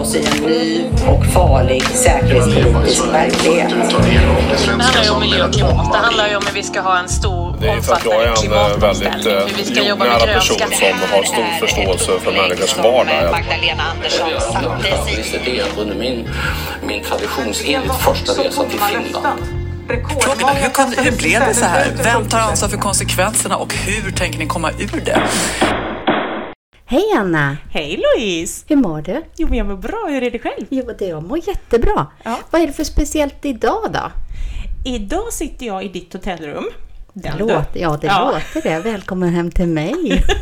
oss i en ny och farlig säkerhetspolitisk verklighet. Det handlar ju om miljö och klimat. Det handlar ju om hur vi ska ha en stor Det är för att jag omfattande eh, klimatomställning. Hur vi ska eh, jobba med grön person som har stor förståelse för människors vardag. Magdalena Andersson satte sig det under min, min traditionsenligt första resa till Finland. Frågan är, hur, kunde, hur blev det så här? Vem tar ansvar för konsekvenserna och hur tänker ni komma ur det? Hej Anna! Hej Louise! Hur mår du? Jo men jag mår bra, hur är det själv? Jo, det jag mår jättebra. Ja. Vad är det för speciellt idag då? Idag sitter jag i ditt hotellrum. Den låter, ja, det Ja. låter det. Välkommen hem till mig.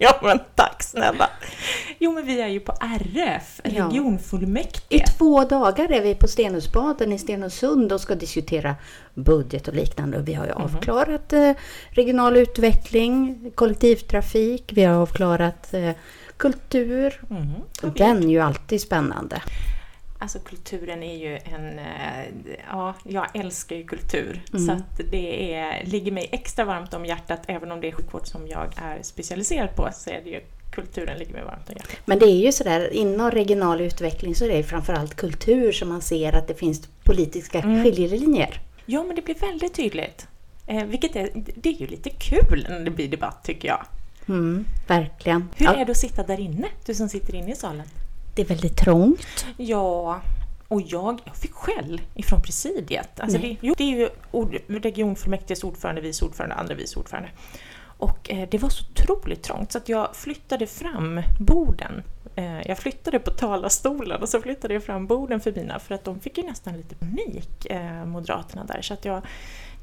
Ja men tack snälla! Jo men vi är ju på RF, regionfullmäktige. I två dagar är vi på Stenhusbaden i Stenungsund och ska diskutera budget och liknande. Vi har ju avklarat eh, regional utveckling, kollektivtrafik, vi har avklarat eh, kultur. Och den är ju alltid spännande. Alltså kulturen är ju en... eh, Ja, jag älskar ju kultur. Mm. Så att det är, ligger mig extra varmt om hjärtat, även om det är sjukvård som jag är specialiserad på, så är det ju kulturen ligger mig varmt om hjärtat. Men det är ju sådär, inom regional utveckling så är det framförallt kultur som man ser att det finns politiska skiljelinjer. Ja, men det blir väldigt tydligt. Eh, vilket är, det är ju lite kul när det blir debatt, tycker jag. Mm, verkligen. Hur Ja, är det att sitta där inne, du som sitter inne i salen? det är väldigt trångt. Ja, och jag, jag fick skäll ifrån presidiet. Alltså det, jo, det är ju ord, regionfullmäktiges ordförande, vice ordförande, andra vice ordförande. Och eh, det var så otroligt trångt så att jag flyttade fram borden. Eh, jag flyttade på talarstolen och så flyttade jag fram borden för mina för att de fick ju nästan lite panik, eh, Moderaterna där. Så att jag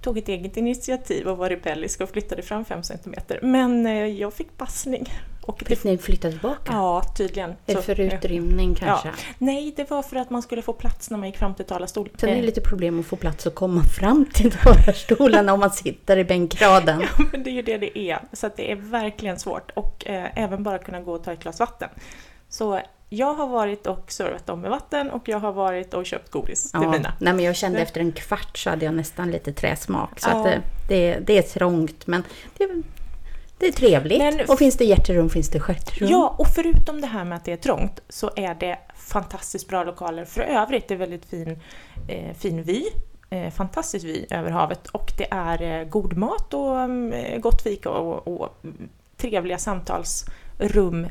tog ett eget initiativ och var rebellisk och flyttade fram fem centimeter. Men eh, jag fick passning. Och Fick ni flytta tillbaka? Ja, tydligen. Det Så- för utrymning kanske? Ja. Nej, det var för att man skulle få plats när man gick fram till talarstolen. Sen är det Eh, lite problem att få plats att komma fram till talarstolen om man sitter i bänkraden. Ja, men det är ju det det är. Så det är verkligen svårt. Och eh, även bara kunna gå och ta ett glas vatten. Så jag har varit och servat dem med vatten och jag har varit och köpt godis till Ja, mina. nej, men jag kände efter en kvart så hade jag nästan lite träsmak. Så Ja. att det, det, det är trångt men det, det är trevligt. Men- och finns det hjärterum finns det stjärtrum. Ja, och förutom det här med att det är trångt så är det fantastiskt bra lokaler för övrigt. Det är väldigt fin, eh, fin vy. Eh, fantastisk vy över havet och det är eh, god mat och eh, gott fika och, och mm, trevliga samtalsrum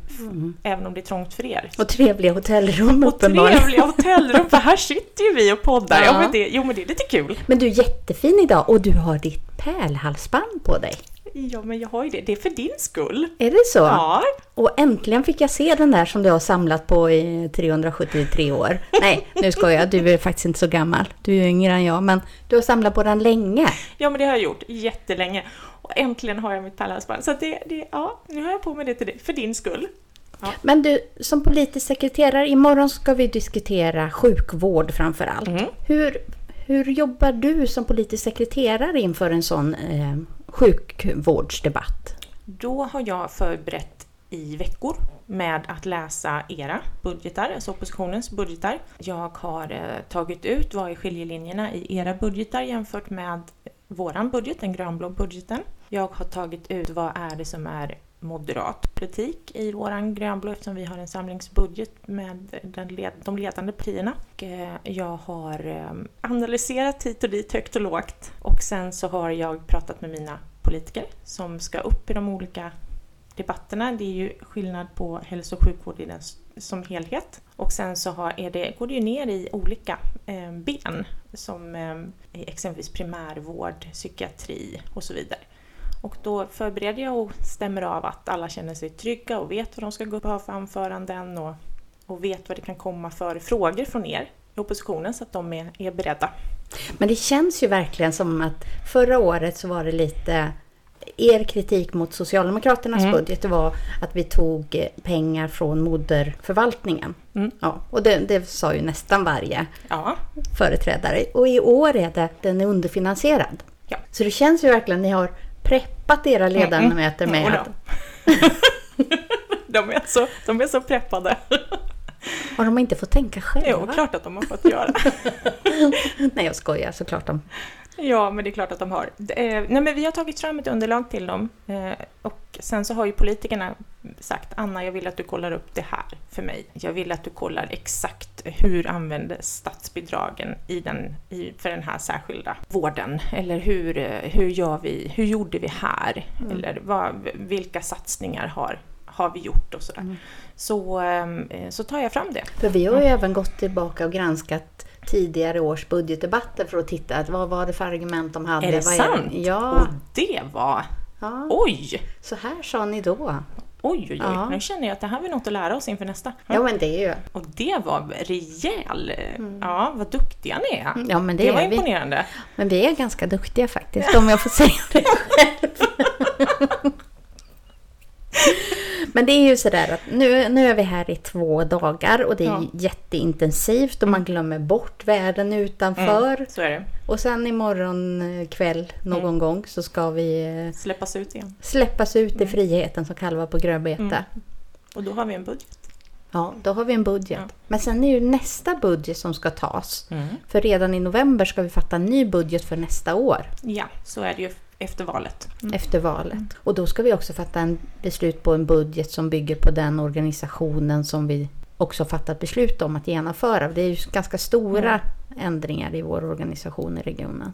även om det är trångt för er. Och trevliga hotellrum Och uppenbarligen. trevliga hotellrum, för här sitter ju vi och poddar. Ja. Ja. men det, jo men det är lite kul. Men du är jättefin idag och du har ditt pärlhalsband på dig. Ja men jag har ju det, det är för din skull. Är det så? Ja. Och äntligen fick jag se den där som du har samlat på i 373 år. Nej, nu ska jag. Du är faktiskt inte så gammal. Du är yngre än jag, men du har samlat på den länge. ja men det har jag gjort jättelänge. Och äntligen har jag mitt pärlhalsband. Så det, det, ja, nu har jag på mig det till dig, för din skull. Men du, som politisk sekreterare, imorgon ska vi diskutera sjukvård framför allt. Mm. Hur, hur jobbar du som politisk sekreterare inför en sån eh, sjukvårdsdebatt? Då har jag förberett i veckor med att läsa era budgetar, alltså oppositionens budgetar. Jag har eh, tagit ut vad är skiljelinjerna i era budgetar jämfört med våran budget, den grönblå budgeten. Jag har tagit ut vad är det som är moderat politik i våran grönblå eftersom vi har en samlingsbudget med den led, de ledande partierna. Och, eh, jag har eh, analyserat hit och dit, högt och lågt. Och sen så har jag pratat med mina politiker som ska upp i de olika debatterna. Det är ju skillnad på hälso och sjukvård i den som helhet. Och sen så har, är det, går det ju ner i olika eh, ben som eh, exempelvis primärvård, psykiatri och så vidare. Och då förbereder jag och stämmer av att alla känner sig trygga och vet vad de ska gå upp och ha för anföranden och, och vet vad det kan komma för frågor från er i oppositionen så att de är, är beredda. Men det känns ju verkligen som att förra året så var det lite er kritik mot Socialdemokraternas Mm. budget var att vi tog pengar från moderförvaltningen. Mm. Ja, och det, det sa ju nästan varje Ja, företrädare. Och i år är det den är underfinansierad. Ja. Så det känns ju verkligen ni har preppat era ledamöter med Mm, att... de, är så, de är så preppade. Har de inte fått tänka själva? Jo, klart att de har fått göra. Nej, jag skojar såklart. De, Ja, men det är klart att de har. Eh, nej, men vi har tagit fram ett underlag till dem eh, och sen så har ju politikerna sagt Anna, jag vill att du kollar upp det här för mig. Jag vill att du kollar exakt hur användes statsbidragen i den, i, för den här särskilda vården? Eller hur, hur, gör vi, hur gjorde vi här? Eller vad, vilka satsningar har, har vi gjort och sådär. Mm. Så, eh, så tar jag fram det. För vi har ju även gått tillbaka och granskat tidigare års budgetdebatter för att titta att vad var det för argument de hade. Är det vad sant? Ja, Och det var... ja, Oj! så här sa ni då. Oj, oj, oj. Nu känner jag att det här vi något att lära oss inför nästa. Ja, men det är ju... Och det var rejäl... Ja, vad duktiga ni är. Ja, men det, Det var är vi. imponerande. Men vi är ganska duktiga faktiskt, om jag får säga det själv. Men det är ju sådär att nu, nu är vi här i två dagar och det är Ja. jätteintensivt och man glömmer bort världen utanför. Så är det. Och sen imorgon eh, kväll någon gång så ska vi eh, Släppas ut igen. släppas ut i friheten som kalvar på grönbete. Mm. Och då har vi en budget. Ja, då har vi en budget. Ja. Men sen är ju nästa budget som ska tas. Mm. För redan i november ska vi fatta en ny budget för nästa år. Ja, så är det ju efter valet. efter valet. Och då ska vi också fatta en beslut på en budget som bygger på den organisationen som vi också fattat beslut om att genomföra. Det är ju ganska stora ändringar i vår organisation i regionen.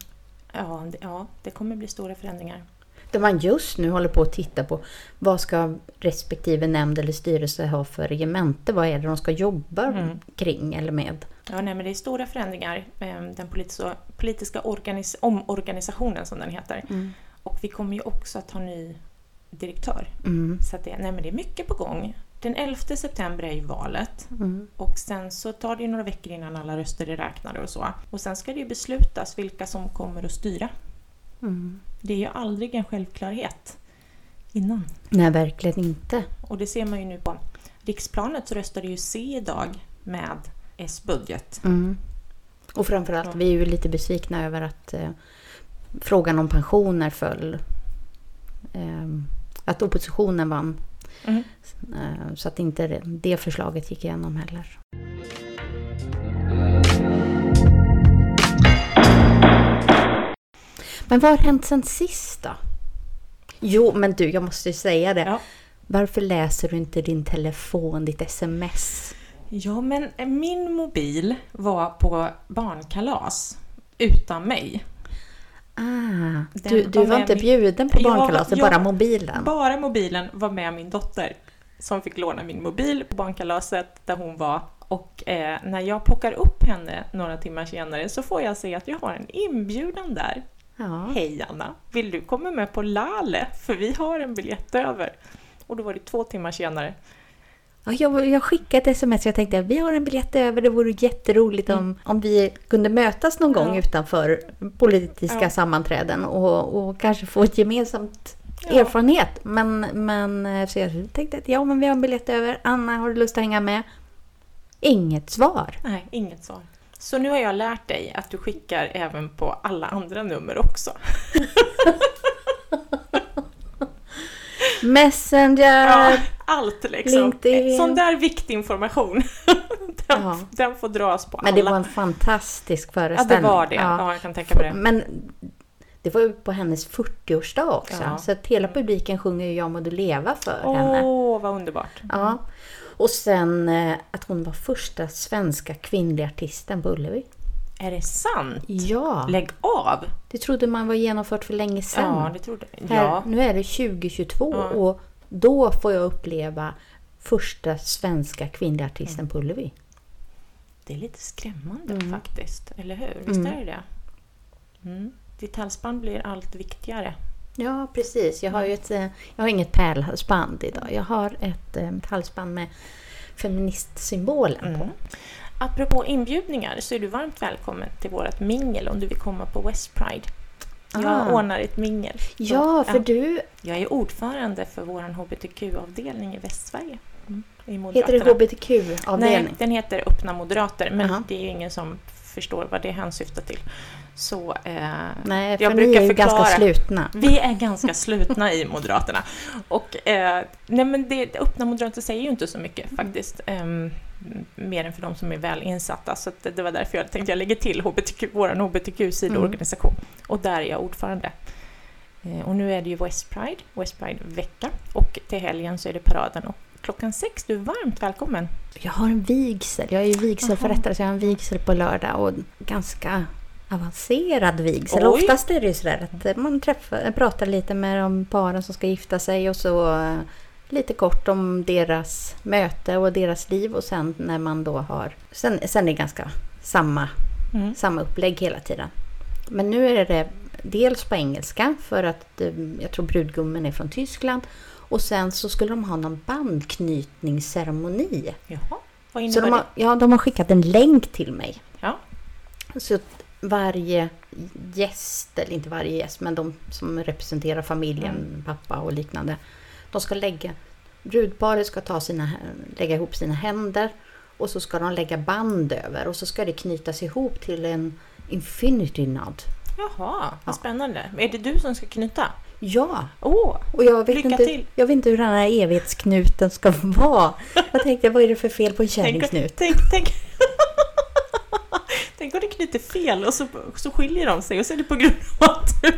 Ja, det, ja, det kommer bli stora förändringar. Där man just nu håller på att titta på vad ska respektive nämnd eller styrelse ha för regemente? Vad är det de ska jobba kring eller med? Ja, nej, men det är stora förändringar. eh, Den politiska, politiska organis- omorganisationen som den heter. Och vi kommer ju också att ha ny direktör. Mm. Så att det, nej, men det är mycket på gång. Den 11 september är ju valet. Mm. Och sen så tar det ju några veckor innan alla röster är räknade och så. Och sen ska det ju beslutas vilka som kommer att styra. Mm. Det är ju aldrig en självklarhet innan. Nej, verkligen inte. Och det ser man ju nu på riksplanet så röstade ju C idag med S-budget. Mm. Och framförallt, vi är ju lite besvikna över att eh, frågan om pensioner föll. Eh, att oppositionen vann. Mm. Eh, så att inte det, förslaget gick igenom heller. Men vad har hänt sen sist då? Jo, men du, jag måste ju säga det. Ja. Varför läser du inte din telefon, ditt sms? Ja, men min mobil var på barnkalas utan mig. Ah, du, du var var inte min- bjuden på barnkalaset, bara mobilen? Bara mobilen var med min dotter som fick låna min mobil på barnkalaset där hon var. Och eh, när jag plockar upp henne några timmar senare så får jag se att jag har en inbjudan där. Ja. Hej Anna, vill du komma med på Lale? För vi har en biljett över. Och då var det två timmar senare. Ja, jag, jag skickade ett sms jag tänkte att vi har en biljett över. Det vore jätteroligt om, om vi kunde mötas någon gång Ja. utanför politiska Ja. sammanträden och, och kanske få ett gemensamt Ja. erfarenhet. Men, men eh, så jag tänkte att ja, men vi har en biljett över. Anna, har du lust att hänga med? Inget svar. Nej, inget svar. Så nu har jag lärt dig att du skickar även på alla andra nummer också. Messenger. Ja, allt liksom. LinkedIn. Sån där viktig information. Den, Ja. den får dras på Men det alla. var en fantastisk Ja, föreställning. det var det. Ja, jag kan tänka mig det. Men det var ju på hennes 40-årsdag också. Ja. Så att hela publiken sjunger ju Jag må du leva för henne. Åh, vad underbart. Ja. Och sen eh, att hon var första svenska kvinnliga artisten på Ullevi. Är det sant? Ja, Lägg av! det trodde man var genomfört för länge sedan. Ja, det trodde jag. Ja. Nu är det 2022 Ja. och då får jag uppleva första svenska kvinnliga artisten på Ullevi. Det är lite skrämmande Mm. faktiskt, eller hur? Visst är det det? Mm. Ditt halsband blir allt viktigare. Ja, precis. Jag har ju ett, eh, jag har inget pärlhalsband idag. Jag har ett, eh, ett halsband med feministsymbolen på. Apropå inbjudningar så är du varmt välkommen till vårt mingel om du vill komma på West Pride. Jag Ah. ordnar ett mingel. Ja, för Ja. du Jag är ordförande för vår HBTQ-avdelning i Västsverige. Mm. Heter det. HBTQ-avdelning. Nej, den heter Öppna Moderater, men Jaha. det är ingen som förstår vad det hänsyftar till. Så eh, Nej, för jag ni brukar är ju ganska förklara. slutna. Vi är ganska slutna i Moderaterna. Och, eh, nej men det, öppna Moderater säger ju inte så mycket faktiskt. Mm, mer än för de som är väl insatta. Så det var därför jag tänkte jag lägger till HBTQ, vår hbtq-sidoorganisation. Och där är jag ordförande. Eh, Och nu är det ju West Pride, West Pride-vecka. Och till helgen så är det paraden. Och klockan sex, du är varmt välkommen. Jag har en vigsel. Jag är ju vigselförrättare så jag har en vigsel på lördag och ganska avancerad vigsel. Oj. Oftast är det ju sådär att man träffar, pratar lite med de paren som ska gifta sig och så eh, lite kort om deras möte och deras liv och sen när man då har... Sen, sen är det ganska samma, Mm. samma upplägg hela tiden. Men nu är det dels på engelska för att eh, jag tror brudgummen är från Tyskland och sen så skulle de ha någon bandknytningsceremoni. Jaha, vad Så innebär de har, ja, de har skickat en länk till mig. Ja. Så varje gäst, eller inte varje gäst, men de som representerar familjen, Mm. pappa och liknande. De ska lägga, brudparet ska ta sina, lägga ihop sina händer och så ska de lägga band över och så ska det knytas ihop till en infinity nod. Jaha, Ja. vad spännande. Är det du som ska knyta? Ja, Åh, och jag vet, inte, till. jag vet inte hur den här evighetsknuten ska vara. Jag tänkte, vad är det för fel på en tänk, kärringsknut? tänk, tänk. tänk om du knyter fel och så, så skiljer de sig och så är det på grund av att du,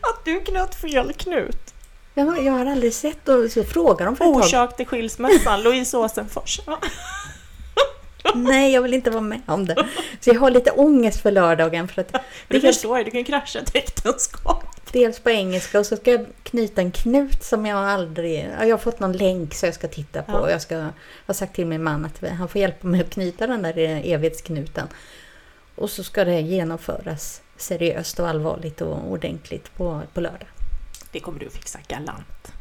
att du knöt fel knut. Jag, jag har aldrig sett och så frågar de för ett tag. Orsak till skilsmässan, Louise Åsenfors. Nej, jag vill inte vara med om det. Så jag har lite ångest för lördagen. För att Det dels, förstår jag, du kan ju krascha ett äktenskap. dels på engelska och så ska jag knyta en knut som jag aldrig... ja, Jag har fått någon länk så jag ska titta på. Ja. Jag ska, har sagt till min man att han får hjälpa mig att knyta den där evighetsknuten. Och så ska det genomföras seriöst och allvarligt och ordentligt på, på lördag. Det kommer du fixa galant.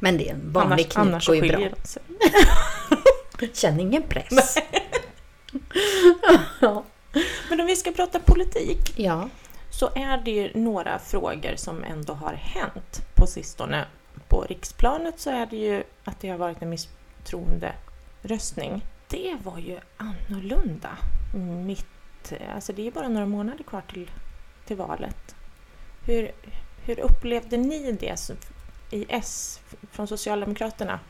Men det är en vanlig Annars, knut annars går ju bra. sig. Känn ingen press. ja. Men om vi ska prata politik ja. så är det ju några frågor som ändå har hänt på sistone. På riksplanet så är det ju att det har varit en misstroenderöstning. Det var ju annorlunda. Mitt, alltså det är bara några månader kvar till, till valet. Hur, hur upplevde ni det i S från Socialdemokraterna?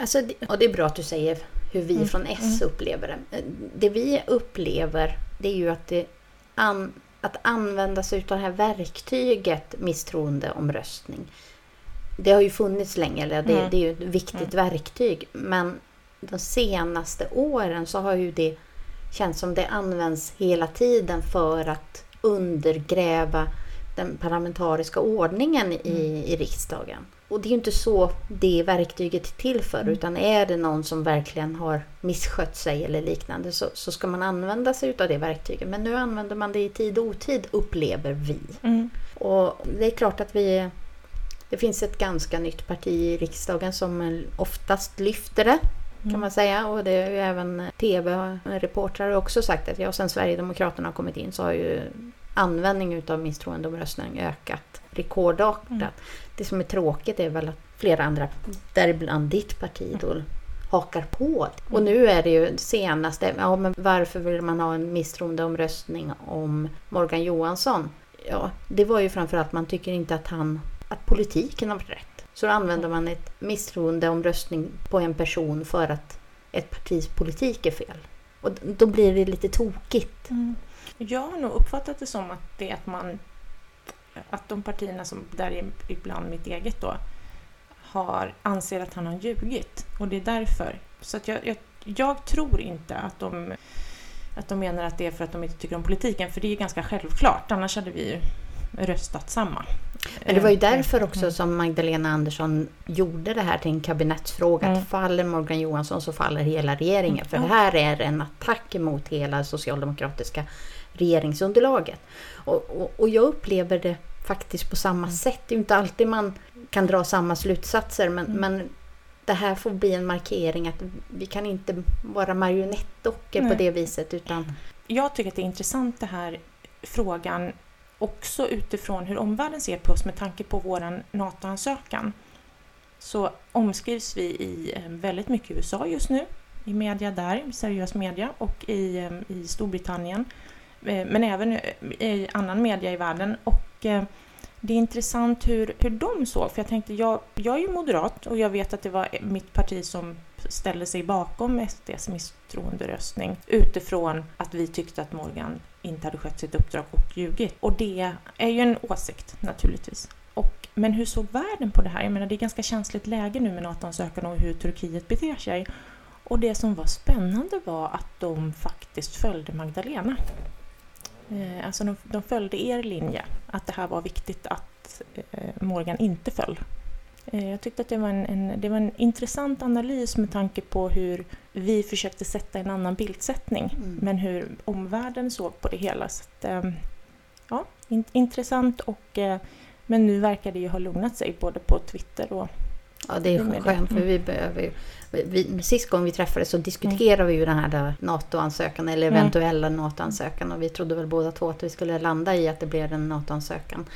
Alltså, och det är bra att du säger hur vi Mm, från S upplever det. Det vi upplever det är ju att, det an, att använda sig av det här verktyget misstroendeomröstning. Det har ju funnits länge, eller det, Mm. det är ju ett viktigt verktyg. Men de senaste åren så har ju det känts som det används hela tiden för att undergräva den parlamentariska ordningen i, i riksdagen. Och det är ju inte så det verktyget är till för, utan är det någon som verkligen har misskött sig eller liknande så, så ska man använda sig av det verktyget. Men nu använder man det i tid och otid, upplever vi. Mm. Och det är klart att vi... Det finns ett ganska nytt parti i riksdagen som oftast lyfter det, kan man säga. Och det är ju även tv-reportrar har också sagt att ja, sen Sverigedemokraterna har kommit in så har ju användning utav misstroendeomröstning ökat rekordartat. Det som är tråkigt är väl att flera andra, däribland ditt parti, då hakar på. Och nu är det ju senaste, ja men varför vill man ha en misstroendeomröstning om Morgan Johansson? Ja, det var ju framförallt man tycker inte att han, att politiken har varit rätt. Så då använder man ett misstroendeomröstning på en person för att ett partis politik är fel. Och då blir det lite tokigt. Jag har nog uppfattat det som att det är att man att de partierna som där ibland mitt eget då har, anser att han har ljugit och det är därför. Så att jag, jag, jag tror inte att de, att de menar att det är för att de inte tycker om politiken för det är ju ganska självklart annars hade vi ju röstat samma. Men det var ju Eh, därför också som Magdalena Andersson gjorde det här till en kabinettsfråga. Mm. Att faller Morgan Johansson så faller hela regeringen. För det här är en attack mot hela socialdemokratiska regeringsunderlaget. Och, och, och jag upplever det faktiskt på samma sätt. Det är ju inte alltid man kan dra samma slutsatser. Men, men det här får bli en markering att vi kan inte vara marionettdockor på det viset. Utan Jag tycker att det är intressant det här frågan också utifrån hur omvärlden ser på oss med tanke på vår NATO-ansökan. Så omskrivs vi i eh, väldigt mycket USA just nu, i media där, seriös media, och i, eh, i Storbritannien, eh, men även i annan media i världen. Och det är intressant hur, hur de såg, för jag tänkte, jag, jag är ju moderat och jag vet att det var mitt parti som ställde sig bakom SDs misstroenderöstning utifrån att vi tyckte att Morgan inte hade skött sitt uppdrag och ljugit. Och det är ju en åsikt naturligtvis. Och, men hur såg världen på det här? Jag menar, det är ganska känsligt läge nu med NATO-ansökan och hur Turkiet beter sig. Och det som var spännande var att de faktiskt följde Magdalena. Eh, alltså de, de följde er linje, att det här var viktigt att eh, Morgan inte föll. Eh, jag tyckte att det var en, en, det var en intressant analys med tanke på hur vi försökte sätta en annan bildsättning, mm. men hur omvärlden såg på det hela. Så att, eh, ja, in, intressant och eh, men nu verkar det ju ha lugnat sig både på Twitter och Ja, det är skönt för mm. vi behöver ju vi, sist gång vi träffades så diskuterade mm. vi ju den här NATO-ansökan eller mm. eventuella mm. NATO-ansökan och vi trodde väl båda två att vi skulle landa i att det blev en NATO-ansökan.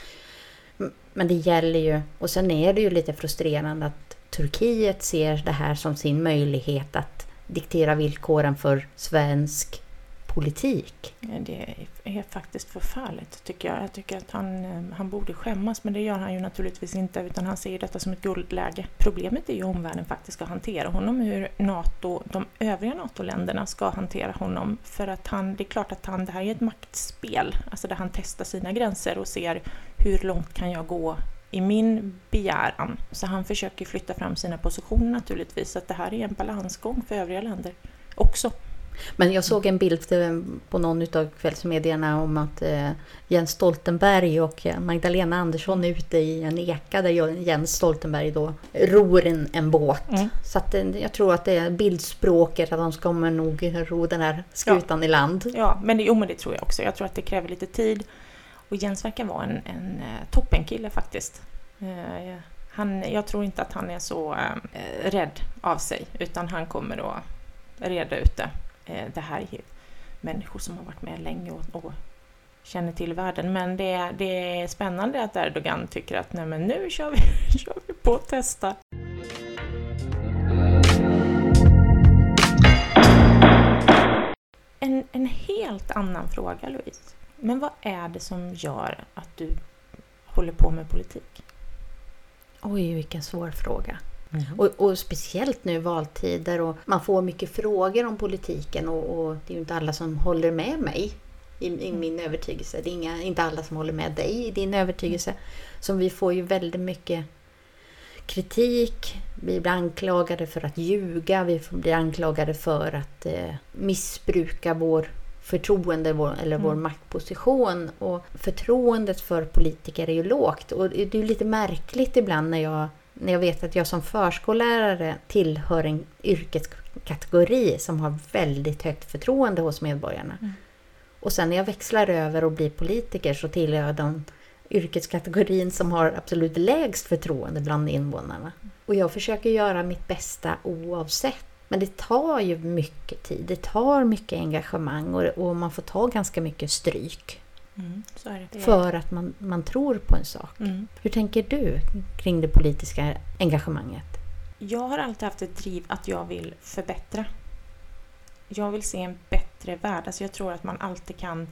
Men det gäller ju, och sen är det ju lite frustrerande att Turkiet ser det här som sin möjlighet att diktera villkoren för svensk politik. Det är faktiskt förfärligt tycker jag. Jag tycker att han, eh, han borde skämmas men det gör han ju naturligtvis inte utan han ser detta som ett guldläge. Problemet är ju omvärlden faktiskt ska hantera honom, hur NATO, de övriga NATO-länderna ska hantera honom. För att han, det är klart att han, det här är ett maktspel, alltså där han testar sina gränser och ser hur långt kan jag gå i min begäran. Så han försöker flytta fram sina positioner naturligtvis, så att det här är en balansgång för övriga länder också. Men jag såg en bild eh, på någon av kvällsmedierna om att eh, Jens Stoltenberg och eh, Magdalena Andersson är ute i en eka där Jens Stoltenberg då ror en, en båt. Mm. Så att jag tror att det är bildspråket att de kommer nog ro den här skutan ja. i land. Ja, men det, jo, men det tror jag också. Jag tror att det kräver lite tid. Och Jens verkar vara en, en toppenkille faktiskt. Han, jag tror inte att han är så rädd av sig, utan han kommer att reda ut det. Eh, det här är människor som har varit med länge och, och känner till världen. Men det, det är spännande att Erdogan tycker att nej men nu kör vi, kör vi på och testar. En, en helt annan fråga Louise. Men vad är det som gör att du håller på med politik? Oj, vilken svår fråga. Mm. Och, och, speciellt nu valtider och man får mycket frågor om politiken och, och det är ju inte alla som håller med mig i, i mm. min övertygelse. Det är inga, inte alla som håller med dig i din övertygelse. Så vi får ju väldigt mycket kritik. Vi blir anklagade för att ljuga. Vi blir anklagade för att eh, missbruka vår förtroende vår, eller vår mm. maktposition. Och förtroendet för politiker är ju lågt. Och det är lite märkligt ibland när jag när jag vet att jag som förskollärare tillhör en yrkeskategori som har väldigt högt förtroende hos medborgarna. Mm. Och sen när jag växlar över och blir politiker så tillhör jag den yrkeskategorin som har absolut lägst förtroende bland invånarna. Och jag försöker göra mitt bästa oavsett. Men det tar ju mycket tid, det tar mycket engagemang och, och man får ta ganska mycket stryk. Mm, för att man, man tror på en sak. Mm. Hur tänker du kring det politiska engagemanget? Jag har alltid haft ett driv att jag vill förbättra. Jag vill se en bättre värld. Alltså jag tror att man alltid kan...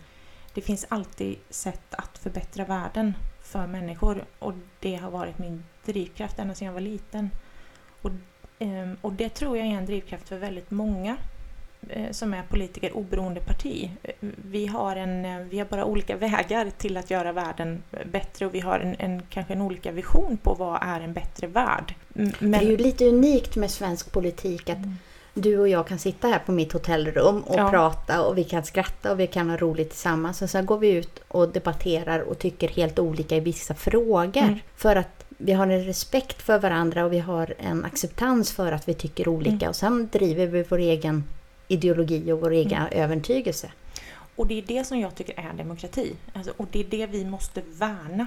Det finns alltid sätt att förbättra världen för människor och det har varit min drivkraft ända sedan jag var liten. Och, ehm, och det tror jag är en drivkraft för väldigt många som är politiker oberoende parti. Vi har, en, eh, vi har bara olika vägar till att göra världen bättre och vi har en, en kanske en olika vision på vad är en bättre värld. Men... Det är ju lite unikt med svensk politik att mm. du och jag kan sitta här på mitt hotellrum och ja. prata och vi kan skratta och vi kan ha roligt tillsammans och sen går vi ut och debatterar och tycker helt olika i vissa frågor. Mm. För att vi har en respekt för varandra och vi har en acceptans för att vi tycker olika mm. och sen driver vi vår egen ideologi och vår egen mm. övertygelse. Och det är det som jag tycker är demokrati. Alltså, och det är det vi måste värna.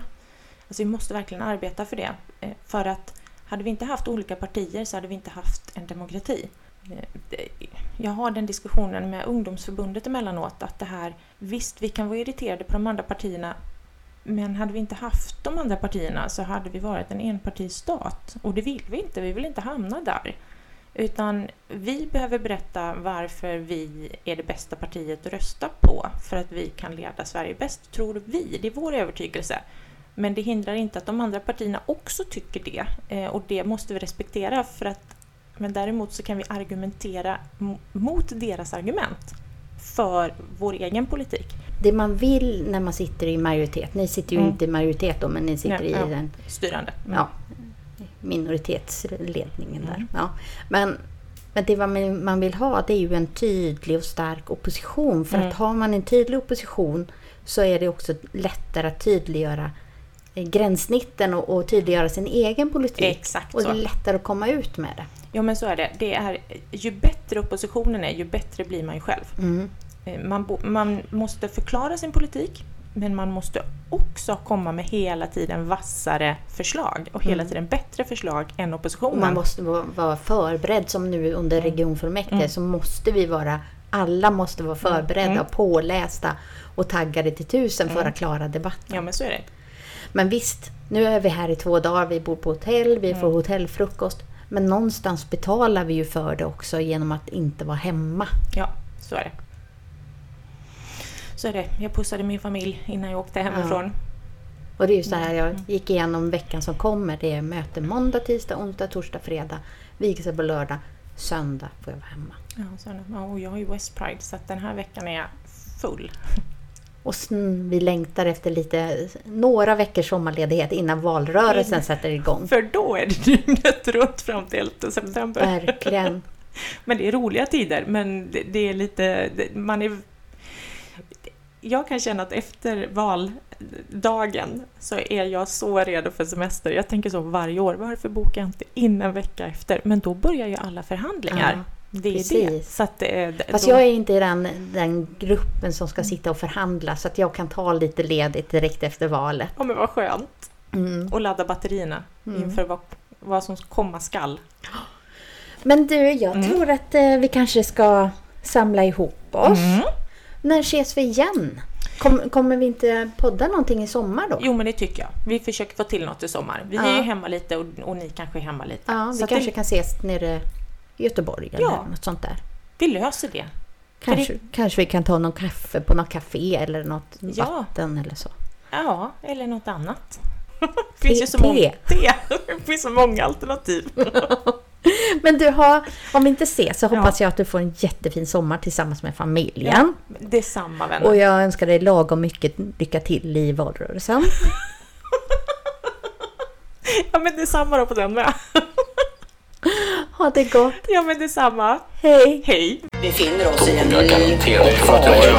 Alltså, vi måste verkligen arbeta för det. Eh, för att hade vi inte haft olika partier så hade vi inte haft en demokrati. Eh, jag har den diskussionen med ungdomsförbundet emellanåt att det här, visst vi kan vara irriterade på de andra partierna men hade vi inte haft de andra partierna så hade vi varit en enpartistat och det vill vi inte, vi vill inte hamna där. Utan vi behöver berätta varför vi är det bästa partiet att rösta på för att vi kan leda Sverige bäst, tror vi. Det är vår övertygelse. Men det hindrar inte att de andra partierna också tycker det. Eh, och det måste vi respektera för att men däremot så kan vi argumentera mot deras argument för vår egen politik. Det man vill när man sitter i majoritet, ni sitter ju Mm. inte i majoritet då, men ni sitter Nej, i ja. den Styrande. Mm. ja, minoritetsledningen där. Ja. Men, men det man, man vill ha det är ju en tydlig och stark opposition. För Mm. att har man en tydlig opposition så är det också lättare att tydliggöra eh, gränssnitten och, och tydliggöra sin egen politik. Exakt och det är lättare att komma ut med det. Ja men så är det. det är, ju bättre oppositionen är, ju bättre blir man ju själv. Mm. Eh, Man, man måste förklara sin politik, men man måste också komma med hela tiden vassare förslag och hela tiden bättre förslag än Mm. Oppositionen. man måste vara, förberedd som nu under regionfullmäktige Mm. så måste vi vara alla måste vara förberedda, Mm. pålästa och taggade till tusen för att klara debatten. Ja men så är det. Men visst, nu är vi här i två dagar, vi bor på hotell, vi Mm. får hotellfrukost. Men någonstans betalar vi ju för det också genom att inte vara hemma. Ja, så är det. Så är det. Jag pussade min familj innan jag åkte hemifrån. Och det är ju så här, jag gick igenom veckan som kommer. Det är möte måndag, tisdag, onsdag, torsdag, fredag. Vigsel på lördag. Söndag får jag vara hemma. Ja. Ja, och jag har ju West Pride så den här veckan är jag full. Och sen, vi längtar efter lite, några veckors sommarledighet innan valrörelsen Mm. sätter igång. För då är det dygnet runt fram till 11 september. Verkligen. Men det är roliga tider, men det, det är lite... Det, man är... Jag kan känna att efter valdagen så är jag så redo för semester. Jag tänker så varje år. Varför bokar jag inte in en vecka efter? Men då börjar ju alla förhandlingar. Ja, det är det. precis. Så att det, är- Fast då, jag är inte i den, den gruppen som ska sitta och förhandla så att jag kan ta lite ledigt direkt efter valet. Ja, men vad skönt. Mm. Och ladda batterierna inför vad, vad som komma skall. Men du, jag Mm. tror att eh, vi kanske ska samla ihop oss. När ses vi igen? Kom, kommer vi inte podda någonting i sommar då? Jo, men det tycker jag. Vi försöker få till något i sommar. Vi Ja. är ju hemma lite och, och ni kanske är hemma lite. Ja, Så vi att kanske det, kan ses nere i Göteborg eller Ja. något sånt där. vi löser det. Kanske, kanske vi kan ta någon kaffe på något café eller något Ja. vatten eller så. Ja, eller något annat. Det finns Te- ju så många, te. Det finns så många alternativ. Men du har, om vi inte ses så Ja. hoppas jag att du får en jättefin sommar tillsammans med familjen. Detsamma vänner. Och jag önskar dig lagom mycket lycka till i valrörelsen. Ja men detsamma då på den med. Ha det gott. Ja men detsamma. Hej! Hej! befinner oss i en ny och farlig